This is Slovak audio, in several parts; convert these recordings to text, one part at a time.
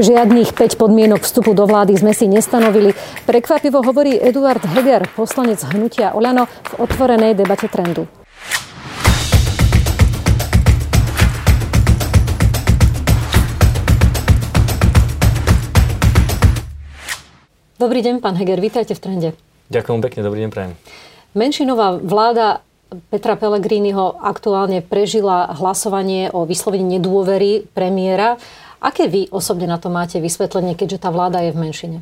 Žiadnych 5 podmienok vstupu do vlády sme si nestanovili. Prekvapivo hovorí Eduard Heger, poslanec Hnutia Oľano v otvorenej debate trendu. Dobrý deň, pán Heger, vítajte v trende. Ďakujem pekne, dobrý deň, prajem. Menšinová vláda Petra Pellegriniho aktuálne prežila hlasovanie o vyslovení nedôvery premiéra. Aké vy osobne na to máte vysvetlenie, keďže tá vláda je v menšine?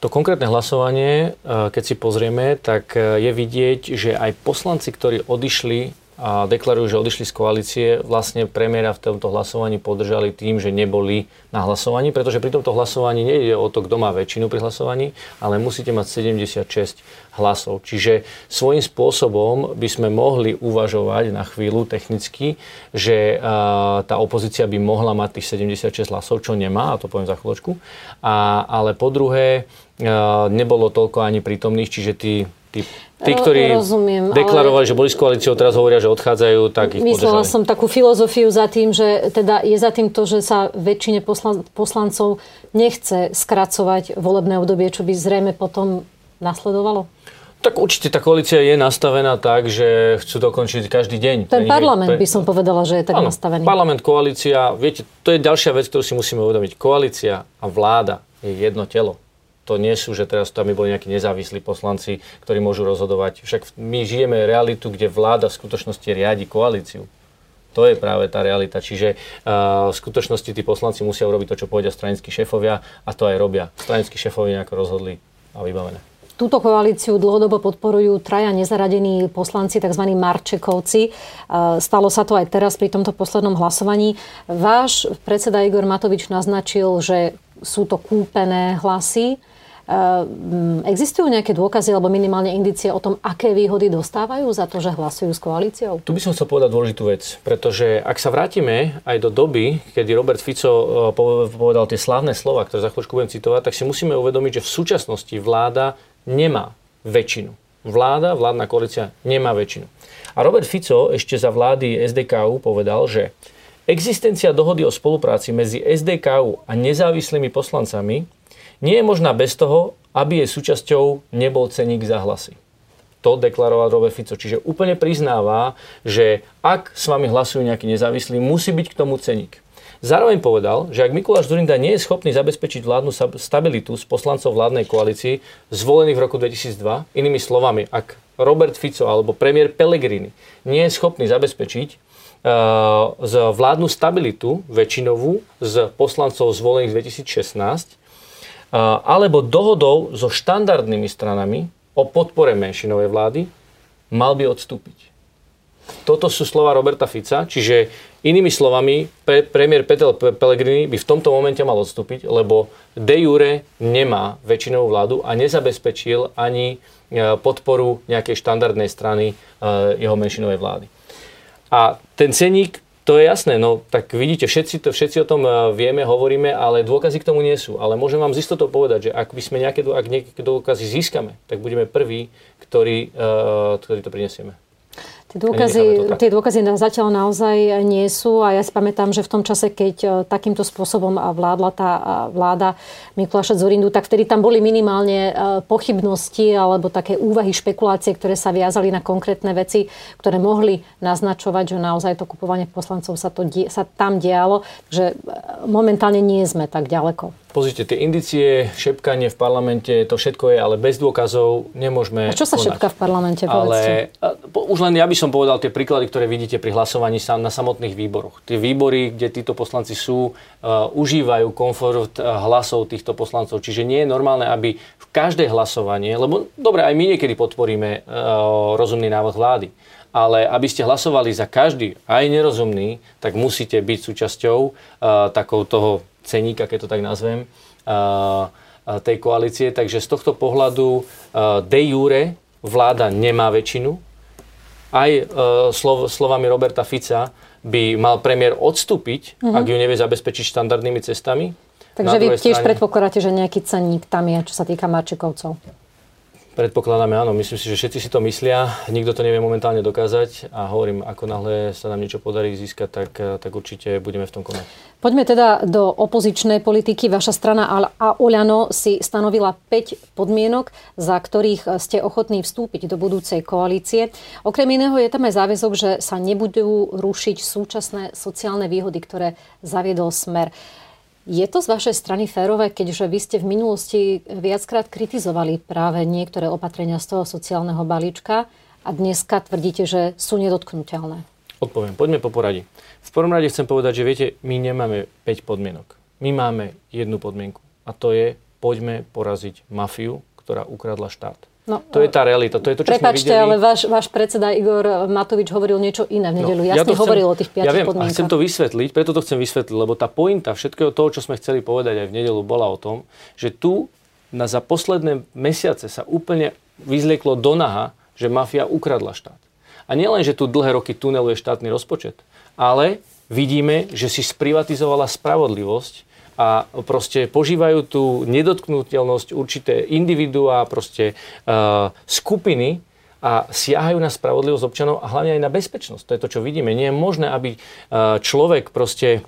To konkrétne hlasovanie, e, keď si pozrieme, tak e, je vidieť, že aj poslanci, ktorí odišli a deklarujú, že odišli z koalície, vlastne premiéra v tomto hlasovaní podržali tým, že neboli na hlasovaní, pretože pri tomto hlasovaní nejde o to, kto má väčšinu pri hlasovaní, ale musíte mať 76 hlasov. Čiže svojím spôsobom by sme mohli uvažovať na chvíľu technicky, že tá opozícia by mohla mať tých 76 hlasov, čo nemá, a to poviem za chvíľočku. A, ale po druhé, nebolo toľko ani prítomných, čiže tí, tí Tí, ktorí Rozumiem, deklarovali, ale... že boli s koalíciou, teraz hovoria, že odchádzajú, tak ich Myslela podržali. som takú filozofiu za tým, že teda je za tým to, že sa väčšine poslan- poslancov nechce skracovať volebné obdobie, čo by zrejme potom nasledovalo? Tak určite tá koalícia je nastavená tak, že chcú dokončiť každý deň. Ten parlament by som povedala, že je tak áno, nastavený. Parlament, koalícia, viete, to je ďalšia vec, ktorú si musíme uvedomiť. Koalícia a vláda je jedno telo to nie sú, že teraz tam boli nejakí nezávislí poslanci, ktorí môžu rozhodovať. Však my žijeme realitu, kde vláda v skutočnosti riadi koalíciu. To je práve tá realita. Čiže uh, v skutočnosti tí poslanci musia urobiť to, čo povedia stranickí šéfovia a to aj robia. Stranickí šéfovia nejako rozhodli a vybavené. Túto koalíciu dlhodobo podporujú traja nezaradení poslanci, tzv. Marčekovci. Stalo sa to aj teraz pri tomto poslednom hlasovaní. Váš predseda Igor Matovič naznačil, že sú to kúpené hlasy. Ehm, existujú nejaké dôkazy alebo minimálne indície o tom, aké výhody dostávajú za to, že hlasujú s koalíciou? Tu by som chcel povedať dôležitú vec, pretože ak sa vrátime aj do doby, kedy Robert Fico e, povedal tie slávne slova, ktoré za chvíľu budem citovať, tak si musíme uvedomiť, že v súčasnosti vláda nemá väčšinu. Vláda, vládna koalícia nemá väčšinu. A Robert Fico ešte za vlády SDKU povedal, že existencia dohody o spolupráci medzi SDKU a nezávislými poslancami nie je možná bez toho, aby jej súčasťou nebol ceník za hlasy. To deklaroval Robert Fico. Čiže úplne priznáva, že ak s vami hlasujú nejakí nezávislí, musí byť k tomu ceník. Zároveň povedal, že ak Mikuláš Zurinda nie je schopný zabezpečiť vládnu stabilitu s poslancov vládnej koalícii zvolených v roku 2002, inými slovami, ak Robert Fico alebo premiér Pellegrini nie je schopný zabezpečiť uh, vládnu stabilitu väčšinovú z poslancov zvolených 2016, alebo dohodou so štandardnými stranami o podpore menšinovej vlády, mal by odstúpiť. Toto sú slova Roberta Fica, čiže inými slovami, pre, premiér Petel Pellegrini by v tomto momente mal odstúpiť, lebo de jure nemá väčšinovú vládu a nezabezpečil ani e, podporu nejakej štandardnej strany e, jeho menšinovej vlády. A ten ceník to je jasné, no tak vidíte, všetci, to, všetci o tom eh, vieme, hovoríme, ale dôkazy k tomu nie sú. Ale môžem vám z istotou povedať, že ak by sme nejaké, ak nejaké dôkazy získame, tak budeme prví, ktorí, uh, ktorí to prinesieme. Tie dôkazy, tie dôkazy zatiaľ naozaj nie sú a ja si pamätám, že v tom čase, keď e, takýmto spôsobom vládla tá vláda Mikuláša Zorindu, tak vtedy tam boli minimálne e, pochybnosti alebo také úvahy, špekulácie, ktoré sa viazali na konkrétne veci, ktoré mohli naznačovať, že naozaj to kupovanie poslancov sa, to, sa tam dialo. Takže e, momentálne nie sme tak ďaleko. Pozrite, tie indície, šepkanie v parlamente, to všetko je, ale bez dôkazov nemôžeme A čo sa konať. šepka v parlamente, povedzte? Ale už len ja by som povedal tie príklady, ktoré vidíte pri hlasovaní sa na samotných výboroch. Tie výbory, kde títo poslanci sú, uh, užívajú komfort uh, hlasov týchto poslancov. Čiže nie je normálne, aby v každé hlasovanie, lebo dobre, aj my niekedy podporíme uh, rozumný návrh vlády, ale aby ste hlasovali za každý, aj nerozumný, tak musíte byť súčasťou uh, takou toho ceníka, keď to tak nazvem, tej koalície. Takže z tohto pohľadu de jure vláda nemá väčšinu. Aj slov, slovami Roberta Fica by mal premiér odstúpiť, uh-huh. ak ju nevie zabezpečiť štandardnými cestami. Takže vy tiež strane... predpokladáte, že nejaký cenník tam je, čo sa týka Marčekovcov? Predpokladáme, áno. Myslím si, že všetci si to myslia. Nikto to nevie momentálne dokázať a hovorím, ako náhle sa nám niečo podarí získať, tak, tak určite budeme v tom konať. Poďme teda do opozičnej politiky. Vaša strana a Oľano si stanovila 5 podmienok, za ktorých ste ochotní vstúpiť do budúcej koalície. Okrem iného je tam aj záväzok, že sa nebudú rušiť súčasné sociálne výhody, ktoré zaviedol Smer. Je to z vašej strany férové, keďže vy ste v minulosti viackrát kritizovali práve niektoré opatrenia z toho sociálneho balíčka a dneska tvrdíte, že sú nedotknutelné? Odpoviem. Poďme po poradí. V prvom rade chcem povedať, že viete, my nemáme 5 podmienok. My máme jednu podmienku a to je poďme poraziť mafiu, ktorá ukradla štát. No, to je tá realita, to je to, čo Prepačte, sme videli. ale váš, váš predseda Igor Matovič hovoril niečo iné v nedelu. No, Jasne ja chcem, hovoril o tých piatich ja viem, podmienkach. A chcem to vysvetliť, preto to chcem vysvetliť, lebo tá pointa všetkého toho, čo sme chceli povedať aj v nedelu, bola o tom, že tu na, za posledné mesiace sa úplne vyzlieklo do naha, že mafia ukradla štát. A nielen, že tu dlhé roky tuneluje štátny rozpočet, ale vidíme, že si sprivatizovala spravodlivosť a proste požívajú tú nedotknutelnosť určité individuá, proste uh, skupiny a siahajú na spravodlivosť občanov a hlavne aj na bezpečnosť. To je to, čo vidíme. Nie je možné, aby uh, človek proste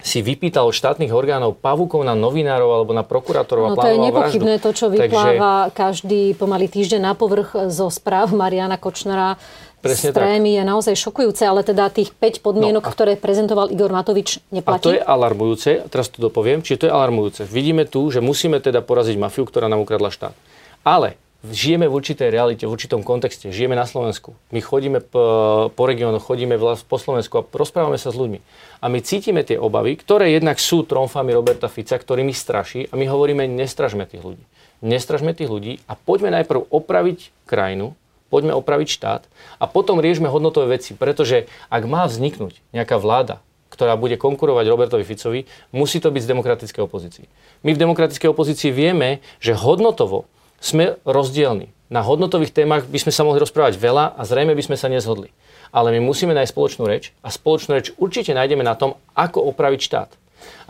si vypýtal štátnych orgánov pavúkov na novinárov alebo na prokurátorov no, a to je nepochybné vraždu. to, čo vypláva Takže... každý pomaly týždeň na povrch zo správ Mariana Kočnera Presne tak. je naozaj šokujúce, ale teda tých 5 podmienok, no a, ktoré prezentoval Igor Matovič, neplatí? A to je alarmujúce, teraz to dopoviem, čiže to je alarmujúce. Vidíme tu, že musíme teda poraziť mafiu, ktorá nám ukradla štát. Ale žijeme v určitej realite, v určitom kontexte. Žijeme na Slovensku. My chodíme po, po regiónoch, chodíme po Slovensku a rozprávame sa s ľuďmi. A my cítime tie obavy, ktoré jednak sú tromfami Roberta Fica, ktorými straší a my hovoríme, nestražme tých ľudí. Nestražme tých ľudí a poďme najprv opraviť krajinu, poďme opraviť štát a potom riešme hodnotové veci, pretože ak má vzniknúť nejaká vláda, ktorá bude konkurovať Robertovi Ficovi, musí to byť z demokratickej opozícii. My v demokratickej opozícii vieme, že hodnotovo sme rozdielni. Na hodnotových témach by sme sa mohli rozprávať veľa a zrejme by sme sa nezhodli. Ale my musíme nájsť spoločnú reč a spoločnú reč určite nájdeme na tom, ako opraviť štát.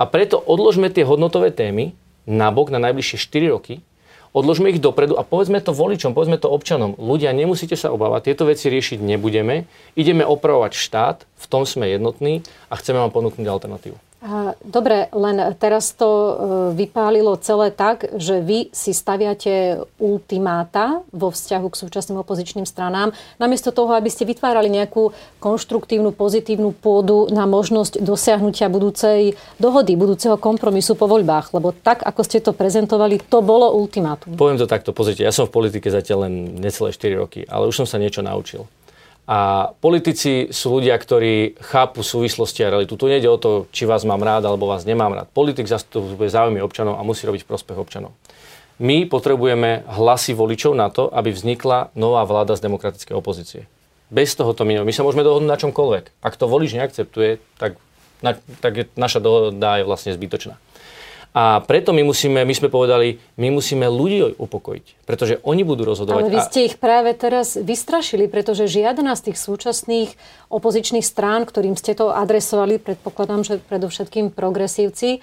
A preto odložme tie hodnotové témy nabok na najbližšie 4 roky odložme ich dopredu a povedzme to voličom, povedzme to občanom. Ľudia, nemusíte sa obávať, tieto veci riešiť nebudeme. Ideme opravovať štát, v tom sme jednotní a chceme vám ponúknuť alternatívu. Dobre, len teraz to e, vypálilo celé tak, že vy si staviate ultimáta vo vzťahu k súčasným opozičným stranám, namiesto toho, aby ste vytvárali nejakú konštruktívnu, pozitívnu pôdu na možnosť dosiahnutia budúcej dohody, budúceho kompromisu po voľbách. Lebo tak, ako ste to prezentovali, to bolo ultimátum. Poviem to takto, pozrite, ja som v politike zatiaľ len necelé 4 roky, ale už som sa niečo naučil. A politici sú ľudia, ktorí chápu súvislosti a realitu. Tu nejde o to, či vás mám rád alebo vás nemám rád. Politik zastupuje záujmy občanov a musí robiť prospech občanov. My potrebujeme hlasy voličov na to, aby vznikla nová vláda z demokratickej opozície. Bez toho to my, my sa môžeme dohodnúť na čomkoľvek. Ak to volič neakceptuje, tak, na, tak je, naša dohoda je vlastne zbytočná. A preto my musíme, my sme povedali, my musíme ľudí upokojiť, pretože oni budú rozhodovať. Ale vy ste ich práve teraz vystrašili, pretože žiadna z tých súčasných opozičných strán, ktorým ste to adresovali, predpokladám, že predovšetkým progresívci,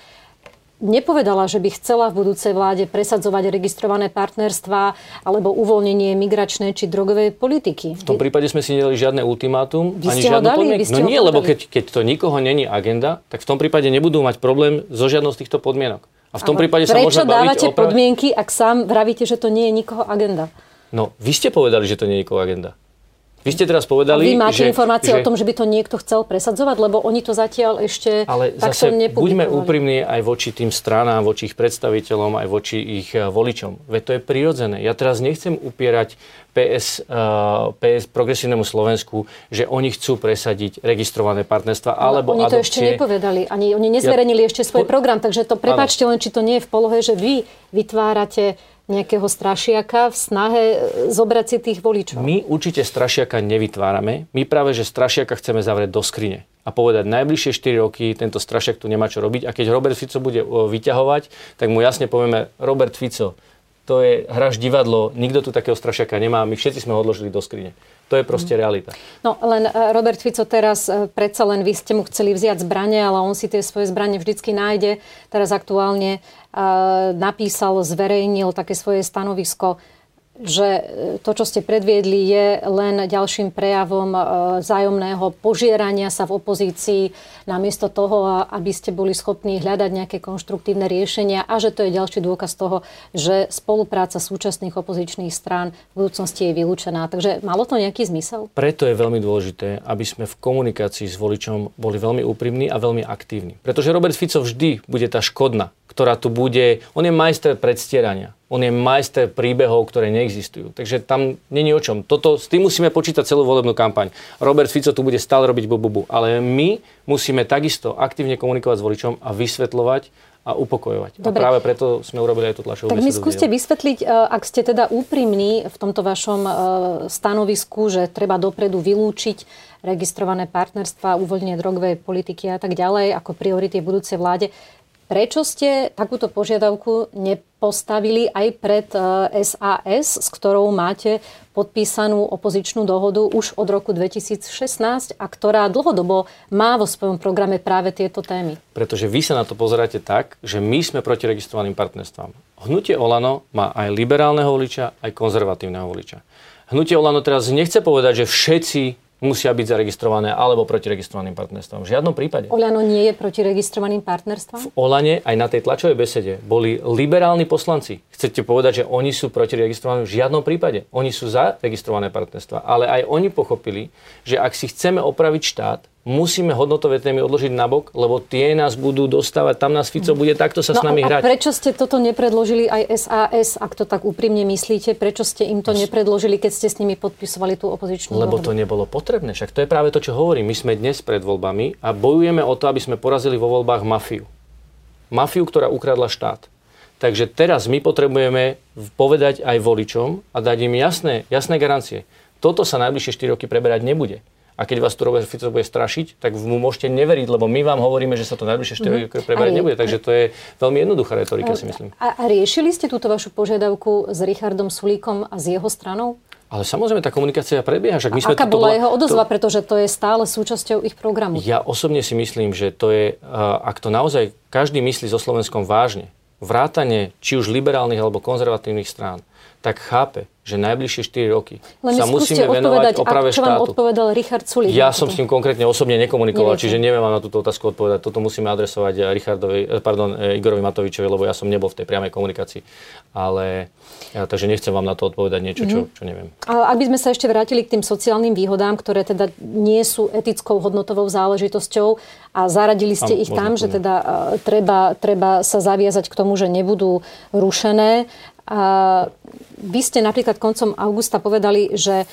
nepovedala, že by chcela v budúcej vláde presadzovať registrované partnerstva alebo uvoľnenie migračnej či drogovej politiky. V tom prípade sme si nedali žiadne ultimátum, vy ani žiadnu dali, No nie, lebo keď, keď to nikoho není agenda, tak v tom prípade nebudú mať problém so žiadnou z týchto podmienok. A v tom Ale prípade sa baviť dávate podmienky, ak sám vravíte, že to nie je nikoho agenda? No, vy ste povedali, že to nie je nikoho agenda. Vy ste teraz povedali, A vy máte že, informácie že... o tom, že by to niekto chcel presadzovať, lebo oni to zatiaľ ešte Ale takto zase buďme úprimní aj voči tým stranám, voči ich predstaviteľom, aj voči ich eh, voličom. Veď to je prirodzené. Ja teraz nechcem upierať PS, uh, eh, PS progresívnemu Slovensku, že oni chcú presadiť registrované partnerstva no, alebo Oni to ešte nepovedali. Ani oni nezverejnili ja... ešte svoj po... program, takže to prepáčte len, či to nie je v polohe, že vy vytvárate nejakého strašiaka v snahe e, zobrať si tých voličov? My určite strašiaka nevytvárame. My práve, že strašiaka chceme zavrieť do skrine a povedať, najbližšie 4 roky tento strašiak tu nemá čo robiť a keď Robert Fico bude e, vyťahovať, tak mu jasne povieme, Robert Fico, to je hraš divadlo, nikto tu takého strašiaka nemá, my všetci sme ho odložili do skrine. To je proste mhm. realita. No len e, Robert Fico teraz, predsa len vy ste mu chceli vziať zbranie, ale on si tie svoje zbranie vždycky nájde. Teraz aktuálne napísal, zverejnil také svoje stanovisko. Že e, to, čo ste predviedli, je len ďalším prejavom e, zájomného požierania sa v opozícii, namiesto toho, aby ste boli schopní hľadať nejaké konštruktívne riešenia a že to je ďalší dôkaz toho, že spolupráca súčasných opozičných strán v budúcnosti je vylúčená. Takže malo to nejaký zmysel? Preto je veľmi dôležité, aby sme v komunikácii s voličom boli veľmi úprimní a veľmi aktívni. Pretože Robert Fico vždy bude tá škodná, ktorá tu bude. On je majster predstierania. On je majster príbehov, ktoré neexistujú. Takže tam není o čom. Toto, s tým musíme počítať celú volebnú kampaň. Robert Fico tu bude stále robiť bububu. Ale my musíme takisto aktívne komunikovať s voličom a vysvetľovať a upokojovať. Dobre. A práve preto sme urobili aj tú tlačovú Tak mi skúste vysvetliť, e, ak ste teda úprimní v tomto vašom e, stanovisku, že treba dopredu vylúčiť registrované partnerstva, uvoľnenie drogovej politiky a tak ďalej ako priority v budúcej vláde. Prečo ste takúto požiadavku nepostavili aj pred SAS, e, s ktorou máte podpísanú opozičnú dohodu už od roku 2016 a ktorá dlhodobo má vo svojom programe práve tieto témy? Pretože vy sa na to pozeráte tak, že my sme proti registrovaným partnerstvám. Hnutie Olano má aj liberálneho voliča, aj konzervatívneho voliča. Hnutie Olano teraz nechce povedať, že všetci musia byť zaregistrované alebo proti registrovaným partnerstvom. V žiadnom prípade. Oľano nie je proti registrovaným partnerstvom? V Olane aj na tej tlačovej besede boli liberálni poslanci. Chcete povedať, že oni sú proti registrovaným? V žiadnom prípade. Oni sú za registrované partnerstva. Ale aj oni pochopili, že ak si chceme opraviť štát, musíme hodnotové témy odložiť nabok, lebo tie nás budú dostávať, tam nás Fico bude takto sa no s nami a hrať. prečo ste toto nepredložili aj SAS, ak to tak úprimne myslíte? Prečo ste im to nepredložili, keď ste s nimi podpisovali tú opozičnú Lebo dohodu? to nebolo potrebné. Však to je práve to, čo hovorím. My sme dnes pred voľbami a bojujeme o to, aby sme porazili vo voľbách mafiu. Mafiu, ktorá ukradla štát. Takže teraz my potrebujeme povedať aj voličom a dať im jasné, jasné garancie. Toto sa najbližšie 4 roky preberať nebude a keď vás tu Robert Fico bude strašiť, tak mu môžete neveriť, lebo my vám hovoríme, že sa to najbližšie 4 mm. roky preberať nebude. Takže to je veľmi jednoduchá retorika, si myslím. A, a riešili ste túto vašu požiadavku s Richardom Sulíkom a s jeho stranou? Ale samozrejme, tá komunikácia prebieha. Však my sme aká bola, bola jeho odozva, to... pretože to je stále súčasťou ich programu? Ja osobne si myslím, že to je, ak to naozaj každý myslí so Slovenskom vážne, vrátane či už liberálnych alebo konzervatívnych strán, tak chápe, že najbližšie 4 roky Len sa musíme venovať oprave čo štátu. vám odpovedal Richard Sulík? Ja som s ním konkrétne osobne nekomunikoval, Neviete. čiže neviem vám na túto otázku odpovedať. Toto musíme adresovať eh, Richardovi, eh, pardon, eh, Igorovi Matovičovi, lebo ja som nebol v tej priamej komunikácii. Ale ja, takže nechcem vám na to odpovedať niečo, čo, mhm. čo neviem. A ak by sme sa ešte vrátili k tým sociálnym výhodám, ktoré teda nie sú etickou hodnotovou záležitosťou a zaradili ste tam, ich tam, že teda uh, treba, treba sa zaviazať k tomu, že nebudú rušené. Uh, vy ste napríklad koncom augusta povedali, že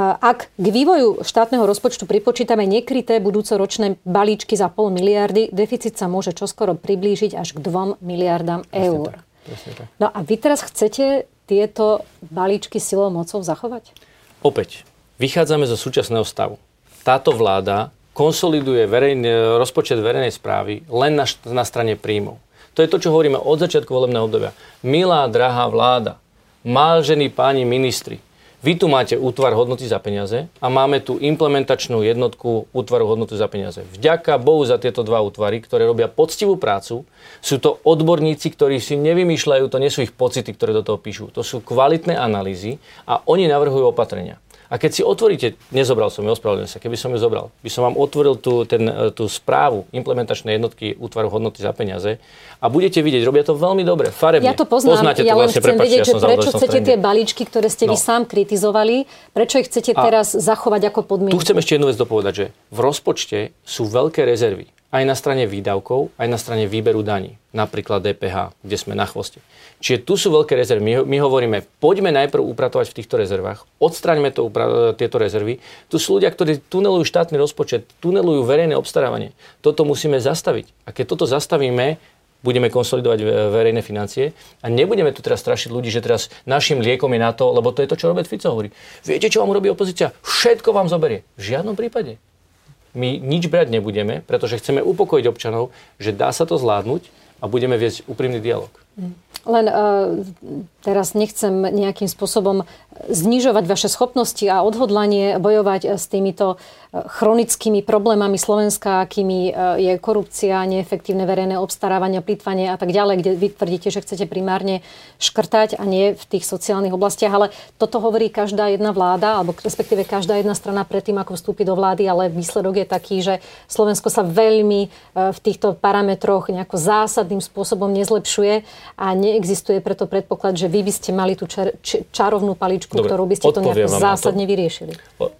ak k vývoju štátneho rozpočtu pripočítame nekryté budúcoročné balíčky za pol miliardy, deficit sa môže čoskoro priblížiť až k 2 miliardám eur. No a vy teraz chcete tieto balíčky silou mocou zachovať? Opäť, vychádzame zo súčasného stavu. Táto vláda konsoliduje verejne, rozpočet verejnej správy len na, na strane príjmov. To je to, čo hovoríme od začiatku volebného obdobia. Milá, drahá vláda, Vážení páni ministri, vy tu máte útvar hodnoty za peniaze a máme tu implementačnú jednotku útvaru hodnoty za peniaze. Vďaka Bohu za tieto dva útvary, ktoré robia poctivú prácu. Sú to odborníci, ktorí si nevymýšľajú, to nie sú ich pocity, ktoré do toho píšu. To sú kvalitné analýzy a oni navrhujú opatrenia. A keď si otvoríte, nezobral som ju, ospravedlňujem sa, keby som ju zobral, by som vám otvoril tú, ten, e, tú správu implementačnej jednotky útvaru hodnoty za peniaze a budete vidieť, robia to veľmi dobre, farebne. Ja to poznám, Poznáte ja to vlastne, chcem prepáčte, vedieť, ja že prečo chcete tie balíčky, ktoré ste no. vy sám kritizovali, prečo ich chcete a teraz zachovať ako podmienku? Tu chcem ešte jednu vec dopovedať, že v rozpočte sú veľké rezervy aj na strane výdavkov, aj na strane výberu daní, napríklad DPH, kde sme na chvoste. Čiže tu sú veľké rezervy. My, hovoríme, poďme najprv upratovať v týchto rezervách, odstraňme to, tieto rezervy. Tu sú ľudia, ktorí tunelujú štátny rozpočet, tunelujú verejné obstarávanie. Toto musíme zastaviť. A keď toto zastavíme, budeme konsolidovať verejné financie a nebudeme tu teraz strašiť ľudí, že teraz našim liekom je na to, lebo to je to, čo Robert Fico hovorí. Viete, čo vám robí opozícia? Všetko vám zoberie. V žiadnom prípade my nič brať nebudeme, pretože chceme upokojiť občanov, že dá sa to zvládnuť a budeme viesť úprimný dialog. Len uh, teraz nechcem nejakým spôsobom znižovať vaše schopnosti a odhodlanie bojovať s týmito chronickými problémami Slovenska, akými e, je korupcia, neefektívne verejné obstarávanie, plýtvanie a tak ďalej, kde vy tvrdíte, že chcete primárne škrtať a nie v tých sociálnych oblastiach. Ale toto hovorí každá jedna vláda, alebo respektíve každá jedna strana predtým, ako vstúpi do vlády, ale výsledok je taký, že Slovensko sa veľmi e, v týchto parametroch nejako zásadným spôsobom nezlepšuje a neexistuje preto predpoklad, že vy by ste mali tú čar, čarovnú paličku, Dobre, ktorú by ste to nejako zásadne to. vyriešili.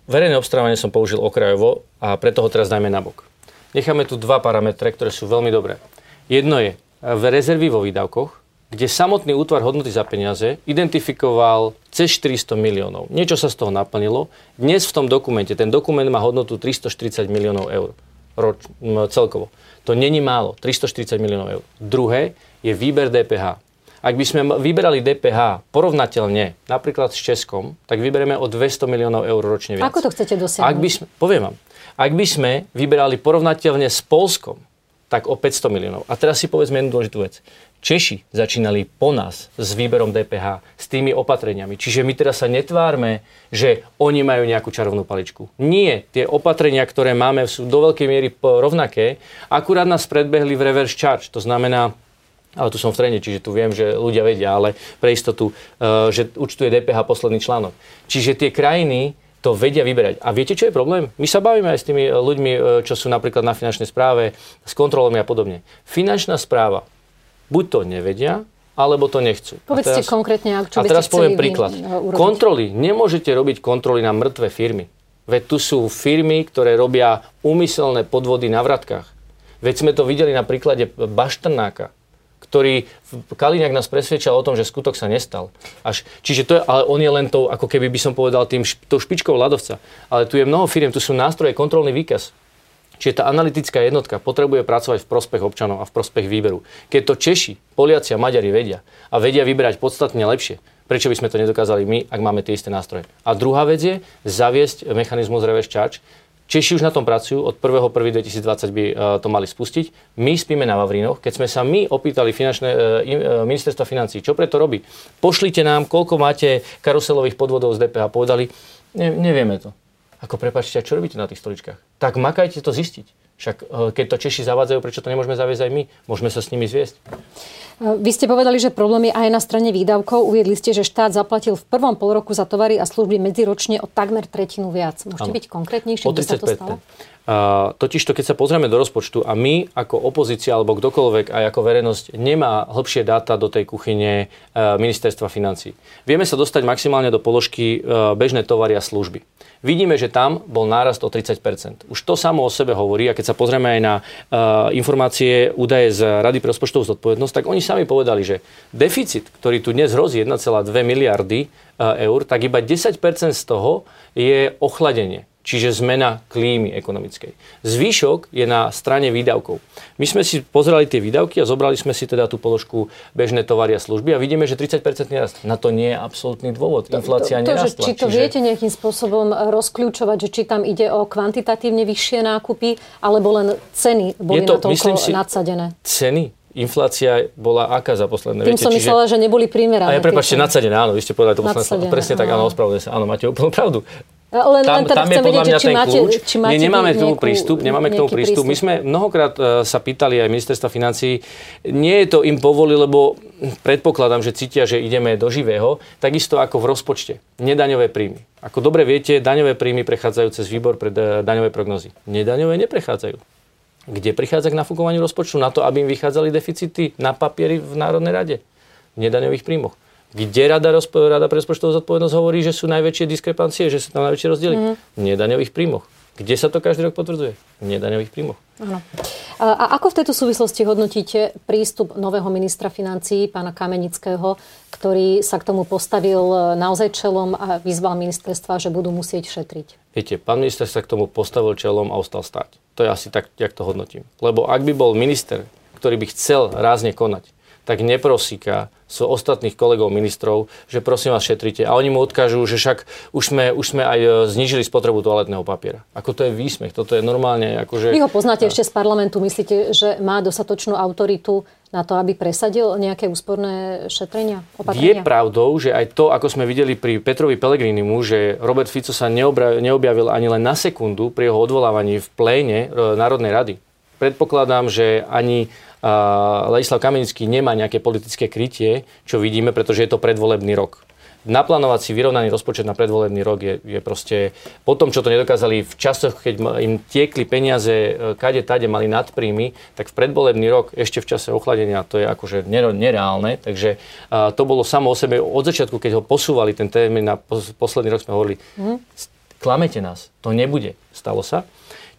Verejné obstarávanie som použil okrajovo a preto ho teraz dajme nabok. Necháme tu dva parametre, ktoré sú veľmi dobré. Jedno je v rezervy vo výdavkoch, kde samotný útvar hodnoty za peniaze identifikoval cez 400 miliónov. Niečo sa z toho naplnilo. Dnes v tom dokumente, ten dokument má hodnotu 340 miliónov eur roč, celkovo. To není málo, 340 miliónov eur. Druhé je výber DPH. Ak by sme vyberali DPH porovnateľne napríklad s Českom, tak vyberieme o 200 miliónov eur ročne viac. Ako to chcete dosiahnuť? Ak by sme, poviem vám, ak by sme vyberali porovnateľne s Polskom, tak o 500 miliónov. A teraz si povedzme jednu dôležitú vec. Češi začínali po nás s výberom DPH, s tými opatreniami. Čiže my teraz sa netvárme, že oni majú nejakú čarovnú paličku. Nie, tie opatrenia, ktoré máme, sú do veľkej miery rovnaké, akurát nás predbehli v reverse charge. To znamená, ale tu som v trene, čiže tu viem, že ľudia vedia, ale pre istotu, uh, že účtuje DPH posledný článok. Čiže tie krajiny to vedia vyberať. A viete, čo je problém? My sa bavíme aj s tými e, ľuďmi, e, čo sú napríklad na finančnej správe, s kontrolami a podobne. Finančná správa buď to nevedia, alebo to nechcú. Povedzte teraz, konkrétne, čo A teraz poviem príklad. Urobiť. Kontroly. Nemôžete robiť kontroly na mŕtve firmy. Veď tu sú firmy, ktoré robia úmyselné podvody na vratkách. Veď sme to videli na príklade Baštrnáka ktorý Kaliňák nás presvedčal o tom, že skutok sa nestal. Až, čiže to je, ale on je len tou, ako keby by som povedal, tým, tou špičkou ľadovca. Ale tu je mnoho firiem, tu sú nástroje, kontrolný výkaz. Čiže tá analytická jednotka potrebuje pracovať v prospech občanov a v prospech výberu. Keď to Češi, Poliaci a Maďari vedia a vedia vyberať podstatne lepšie, prečo by sme to nedokázali my, ak máme tie isté nástroje. A druhá vec je zaviesť mechanizmus reverse charge, Češi už na tom pracujú, od 1.1.2020 by e, to mali spustiť. My spíme na Vavrínoch. Keď sme sa my opýtali finančné, e, e, ministerstva financí, čo preto robí, pošlite nám, koľko máte karuselových podvodov z DPH. Povedali, ne, nevieme to. Ako prepačte, čo robíte na tých stoličkách? Tak makajte to zistiť. Však keď to Češi zavádzajú, prečo to nemôžeme zaviesť aj my? Môžeme sa s nimi zviesť. Vy ste povedali, že problém je aj na strane výdavkov. Uviedli ste, že štát zaplatil v prvom pol roku za tovary a služby medziročne o takmer tretinu viac. Môžete ano. byť konkrétnejší, kde sa to stalo? Uh, totiž to, keď sa pozrieme do rozpočtu a my ako opozícia alebo kdokoľvek aj ako verejnosť nemá hĺbšie dáta do tej kuchyne uh, ministerstva financí. Vieme sa dostať maximálne do položky uh, bežné tovary a služby. Vidíme, že tam bol nárast o 30% Už to samo o sebe hovorí a keď sa pozrieme aj na uh, informácie, údaje z Rady pre rozpočtovú zodpovednosť, tak oni sami povedali, že deficit, ktorý tu dnes hrozí 1,2 miliardy eur, tak iba 10% z toho je ochladenie čiže zmena klímy ekonomickej. Zvýšok je na strane výdavkov. My sme si pozerali tie výdavky a zobrali sme si teda tú položku bežné tovary a služby a vidíme, že 30% nerast. Na to nie je absolútny dôvod. Inflácia to, to, to, nerastla. Či to čiže... viete nejakým spôsobom rozkľúčovať, že či tam ide o kvantitatívne vyššie nákupy, alebo len ceny boli to, natoľko si, nadsadené? Ceny? Inflácia bola aká za posledné? Tým viete, som myslela, že neboli primerané. A ja prepáčte, nadsadené, áno, vy ste povedali to posledné. Presne tak, áno, ospravedlňujem sa. Áno, máte úplnú pravdu. Len, tam, len teda tam je podľa mňa či ten máte, kľúč. Či máte Nie, nemáme k tomu prístup. Nemáme k tomu prístup. prístup. My sme mnohokrát uh, sa pýtali aj ministerstva financí, nie je to im povoli, lebo predpokladám, že cítia, že ideme do živého, takisto ako v rozpočte. Nedaňové príjmy. Ako dobre viete, daňové príjmy prechádzajú cez výbor pre uh, daňové prognozy. Nedaňové neprechádzajú. Kde prichádza k nafúkovaniu rozpočtu? Na to, aby im vychádzali deficity na papieri v Národnej rade. V nedaňových príjmoch kde Rada, rozpo, Rada pre rozpočtovú zodpovednosť hovorí, že sú najväčšie diskrepancie, že sú tam najväčšie rozdiely? Mm. V nedaňových príjmoch. Kde sa to každý rok potvrdzuje? V nedaňových príjmoch. Áno. A ako v tejto súvislosti hodnotíte prístup nového ministra financí, pána Kamenického, ktorý sa k tomu postavil naozaj čelom a vyzval ministerstva, že budú musieť šetriť? Viete, pán minister sa k tomu postavil čelom a ostal stáť. To je asi tak, jak to hodnotím. Lebo ak by bol minister, ktorý by chcel rázne konať, tak neprosíka so ostatných kolegov ministrov, že prosím vás šetrite. A oni mu odkážu, že však už sme, už sme aj e, znižili spotrebu toaletného papiera. Ako to je výsmech, toto je normálne. Akože... Vy ho poznáte a... ešte z parlamentu, myslíte, že má dostatočnú autoritu na to, aby presadil nejaké úsporné šetrenia, opatrenia? Je pravdou, že aj to, ako sme videli pri Petrovi Pelegrinimu, že Robert Fico sa neobjavil ani len na sekundu pri jeho odvolávaní v pléne e, Národnej rady. Predpokladám, že ani Ladislav Kamenický nemá nejaké politické krytie, čo vidíme, pretože je to predvolebný rok naplánovať si vyrovnaný rozpočet na predvolebný rok je, je proste... Po tom, čo to nedokázali v časoch, keď im tiekli peniaze, e, kade tade mali nadpríjmy, tak v predvolebný rok, ešte v čase ochladenia, to je akože nereálne. Takže a, to bolo samo o sebe od začiatku, keď ho posúvali ten termín na posledný rok, sme hovorili, mm. klamete nás, to nebude. Stalo sa.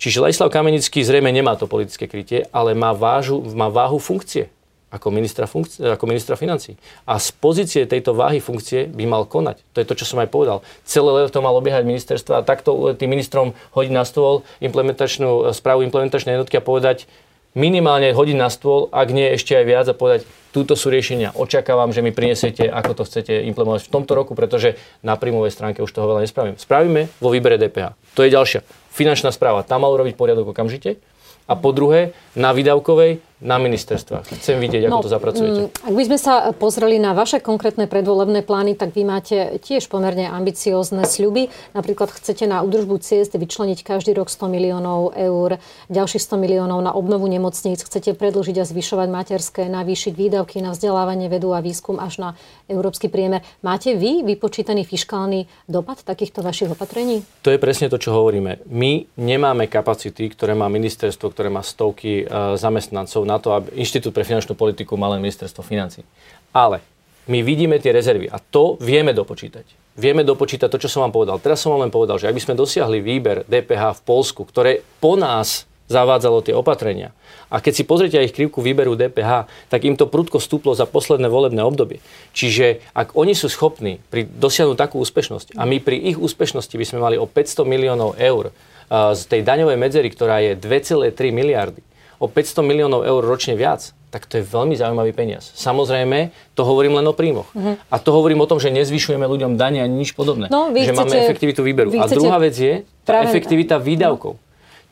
Čiže Ladislav Kamenický zrejme nemá to politické krytie, ale má, vážu, má váhu funkcie ako ministra, funkcie, ako ministra financí. A z pozície tejto váhy funkcie by mal konať. To je to, čo som aj povedal. Celé leto mal obiehať ministerstva a takto tým ministrom hodiť na stôl implementačnú, správu implementačnej jednotky a povedať minimálne hodiť na stôl, ak nie ešte aj viac a povedať, túto sú riešenia. Očakávam, že mi prinesiete, ako to chcete implementovať v tomto roku, pretože na príjmovej stránke už toho veľa nespravím. Spravíme vo výbere DPH. To je ďalšia. Finančná správa. Tam mal urobiť poriadok okamžite. A po druhé, na výdavkovej na ministerstvách. Chcem vidieť, ako no, to zapracujete. Mm, ak by sme sa pozreli na vaše konkrétne predvolebné plány, tak vy máte tiež pomerne ambiciózne sľuby. Napríklad chcete na údržbu ciest vyčleniť každý rok 100 miliónov eur, ďalších 100 miliónov na obnovu nemocníc. Chcete predlžiť a zvyšovať materské, navýšiť výdavky na vzdelávanie, vedu a výskum až na európsky priemer. Máte vy vypočítaný fiskálny dopad takýchto vašich opatrení? To je presne to, čo hovoríme. My nemáme kapacity, ktoré má ministerstvo, ktoré má stovky uh, zamestnancov na to, aby Inštitút pre finančnú politiku mal len ministerstvo financí. Ale my vidíme tie rezervy a to vieme dopočítať. Vieme dopočítať to, čo som vám povedal. Teraz som vám len povedal, že ak by sme dosiahli výber DPH v Polsku, ktoré po nás zavádzalo tie opatrenia. A keď si pozrite aj ich krivku výberu DPH, tak im to prudko stúplo za posledné volebné obdobie. Čiže ak oni sú schopní pri dosiahnuť takú úspešnosť a my pri ich úspešnosti by sme mali o 500 miliónov eur z tej daňovej medzery, ktorá je 2,3 miliardy, o 500 miliónov eur ročne viac, tak to je veľmi zaujímavý peniaz. Samozrejme, to hovorím len o príjmoch. Uh-huh. A to hovorím o tom, že nezvyšujeme ľuďom dane ani nič podobné. No, že chcete, máme efektivitu výberu. A druhá vec je tá práve, efektivita výdavkov. No.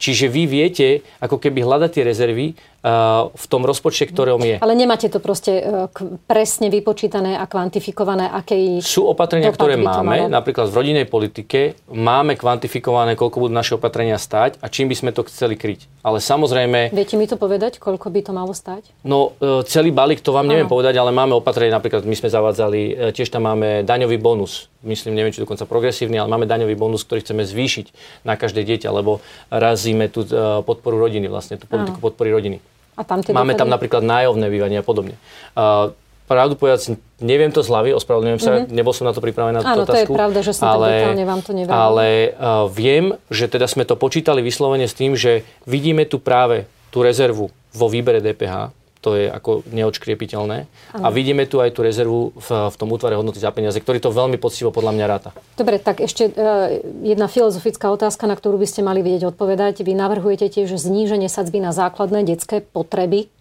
Čiže vy viete, ako keby hľadať tie rezervy v tom rozpočte, ktorom je. Ale nemáte to proste uh, presne vypočítané a kvantifikované, aké Sú opatrenia, ktoré máme, napríklad v rodinnej politike, máme kvantifikované, koľko budú naše opatrenia stáť a čím by sme to chceli kryť. Ale samozrejme... Viete mi to povedať, koľko by to malo stáť? No, uh, celý balík to vám neviem Aha. povedať, ale máme opatrenie, napríklad my sme zavádzali, tiež tam máme daňový bonus myslím, neviem, či dokonca progresívny, ale máme daňový bonus, ktorý chceme zvýšiť na každé dieťa, lebo razíme tú podporu rodiny, vlastne tú politiku Áno. podpory rodiny. A tam máme tam napríklad nájovné bývanie a podobne. Uh, pravdu povedať, neviem to z hlavy, ospravedlňujem sa, mm-hmm. nebol som na to pripravený na tú otázku. Áno, to je pravda, že som ale, detálne vám to neviem. Ale uh, viem, že teda sme to počítali vyslovene s tým, že vidíme tu práve tú rezervu vo výbere DPH, to je ako neodškriepiteľné. Ano. A vidíme tu aj tú rezervu v, v tom útvare hodnoty za peniaze, ktorý to veľmi poctivo podľa mňa ráta. Dobre, tak ešte uh, jedna filozofická otázka, na ktorú by ste mali vedieť odpovedať. Vy navrhujete tiež zníženie sadzby na základné detské potreby,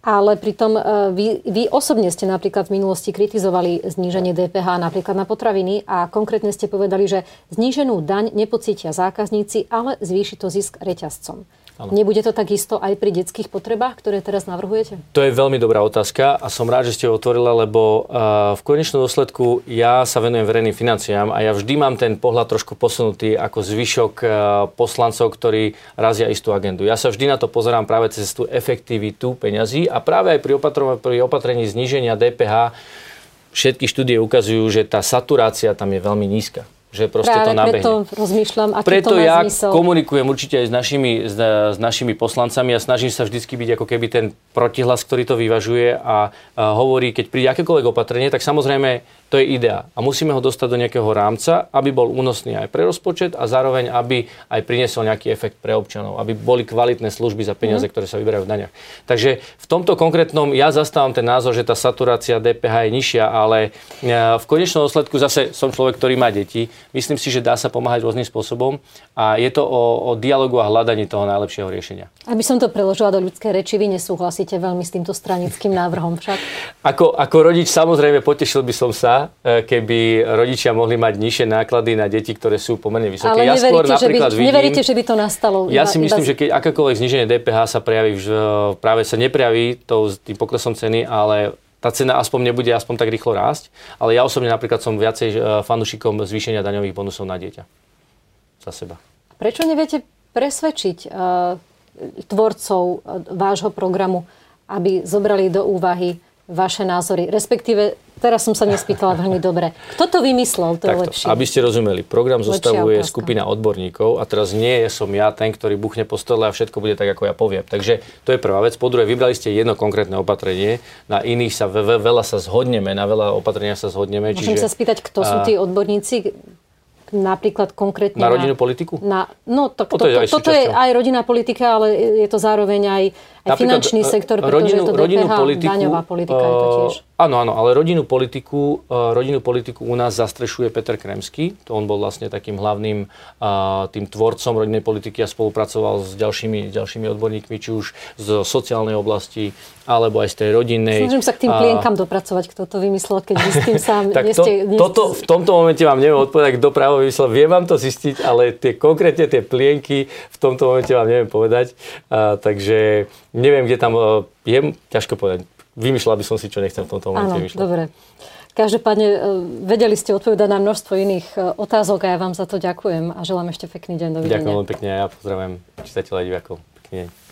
ale pritom uh, vy, vy osobne ste napríklad v minulosti kritizovali zníženie DPH napríklad na potraviny a konkrétne ste povedali, že zníženú daň nepocítia zákazníci, ale zvýši to zisk reťazcom. Ano. Nebude to takisto aj pri detských potrebách, ktoré teraz navrhujete? To je veľmi dobrá otázka a som rád, že ste ho otvorila, lebo uh, v konečnom dôsledku ja sa venujem verejným financiám a ja vždy mám ten pohľad trošku posunutý ako zvyšok uh, poslancov, ktorí razia istú agendu. Ja sa vždy na to pozerám práve cez tú efektivitu peňazí a práve aj pri, opatr- pri opatrení zníženia DPH všetky štúdie ukazujú, že tá saturácia tam je veľmi nízka že proste Práve to nabehne. preto rozmýšľam, aký preto to má ja zmysel. komunikujem určite aj s našimi, s, s našimi poslancami a snažím sa vždycky byť ako keby ten protihlas, ktorý to vyvažuje a, a hovorí, keď príde akékoľvek opatrenie, tak samozrejme to je idea. A musíme ho dostať do nejakého rámca, aby bol únosný aj pre rozpočet a zároveň, aby aj priniesol nejaký efekt pre občanov, aby boli kvalitné služby za peniaze, mm. ktoré sa vyberajú v daniach. Takže v tomto konkrétnom ja zastávam ten názor, že tá saturácia DPH je nižšia, ale e, v konečnom dôsledku zase som človek, ktorý má deti. Myslím si, že dá sa pomáhať rôznym spôsobom a je to o, o dialogu a hľadaní toho najlepšieho riešenia. Aby som to preložila do ľudskej reči, vy nesúhlasíte veľmi s týmto stranickým návrhom však? Ako, ako rodič samozrejme potešil by som sa, e, keby rodičia mohli mať nižšie náklady na deti, ktoré sú pomerne vysoké. Ale ja skôr napríklad že by, vidím, neveríte, že by to nastalo? Ja si myslím, iba... že keď akékoľvek zniženie DPH sa prejaví, práve sa neprejaví tou, tým poklesom ceny, ale tá cena aspoň nebude aspoň tak rýchlo rásť. Ale ja osobne napríklad som viacej e, fanúšikom zvýšenia daňových bonusov na dieťa. Za seba. Prečo neviete presvedčiť uh, tvorcov vášho programu, aby zobrali do úvahy vaše názory? Respektíve, teraz som sa nespýtala veľmi dobre. Kto to vymyslel? To Takto, je lepšie. Aby ste rozumeli, program zostavuje skupina odborníkov a teraz nie som ja ten, ktorý buchne po stole a všetko bude tak, ako ja poviem. Takže to je prvá vec. Po druhé, vybrali ste jedno konkrétne opatrenie, na iných sa ve, ve, veľa sa zhodneme, na veľa opatrenia sa zhodneme. Môžem čiže, sa spýtať, kto sú tí odborníci? napríklad konkrétne... Na rodinnú politiku? Na, no, to, to, to, to, toto je aj rodinná politika, ale je to zároveň aj, aj finančný e, sektor, pretože rodinu, je to DPH, politiku, daňová politika je to tiež. Áno, áno, ale rodinnú politiku, uh, rodinnú politiku u nás zastrešuje Peter Kremský. To on bol vlastne takým hlavným uh, tým tvorcom rodinnej politiky a spolupracoval s ďalšími, ďalšími odborníkmi, či už z sociálnej oblasti, alebo aj z tej rodinnej. Snažím sa k tým plienkam dopracovať, kto to vymyslel, keď vy s tým sám tak to, ste, toto, v tomto momente vám neviem odpovedať, kto právo vymyslel. Viem vám to zistiť, ale tie konkrétne tie plienky v tomto momente vám neviem povedať. Uh, takže neviem, kde tam uh, je, ťažko povedať vymýšľal by som si, čo nechcem v tomto momente vymýšľať. dobre. Každopádne e, vedeli ste odpovedať na množstvo iných e, otázok a ja vám za to ďakujem a želám ešte pekný deň. Dovidenia. Ďakujem veľmi pekne a ja pozdravujem čitateľa a divákov. Pekný deň.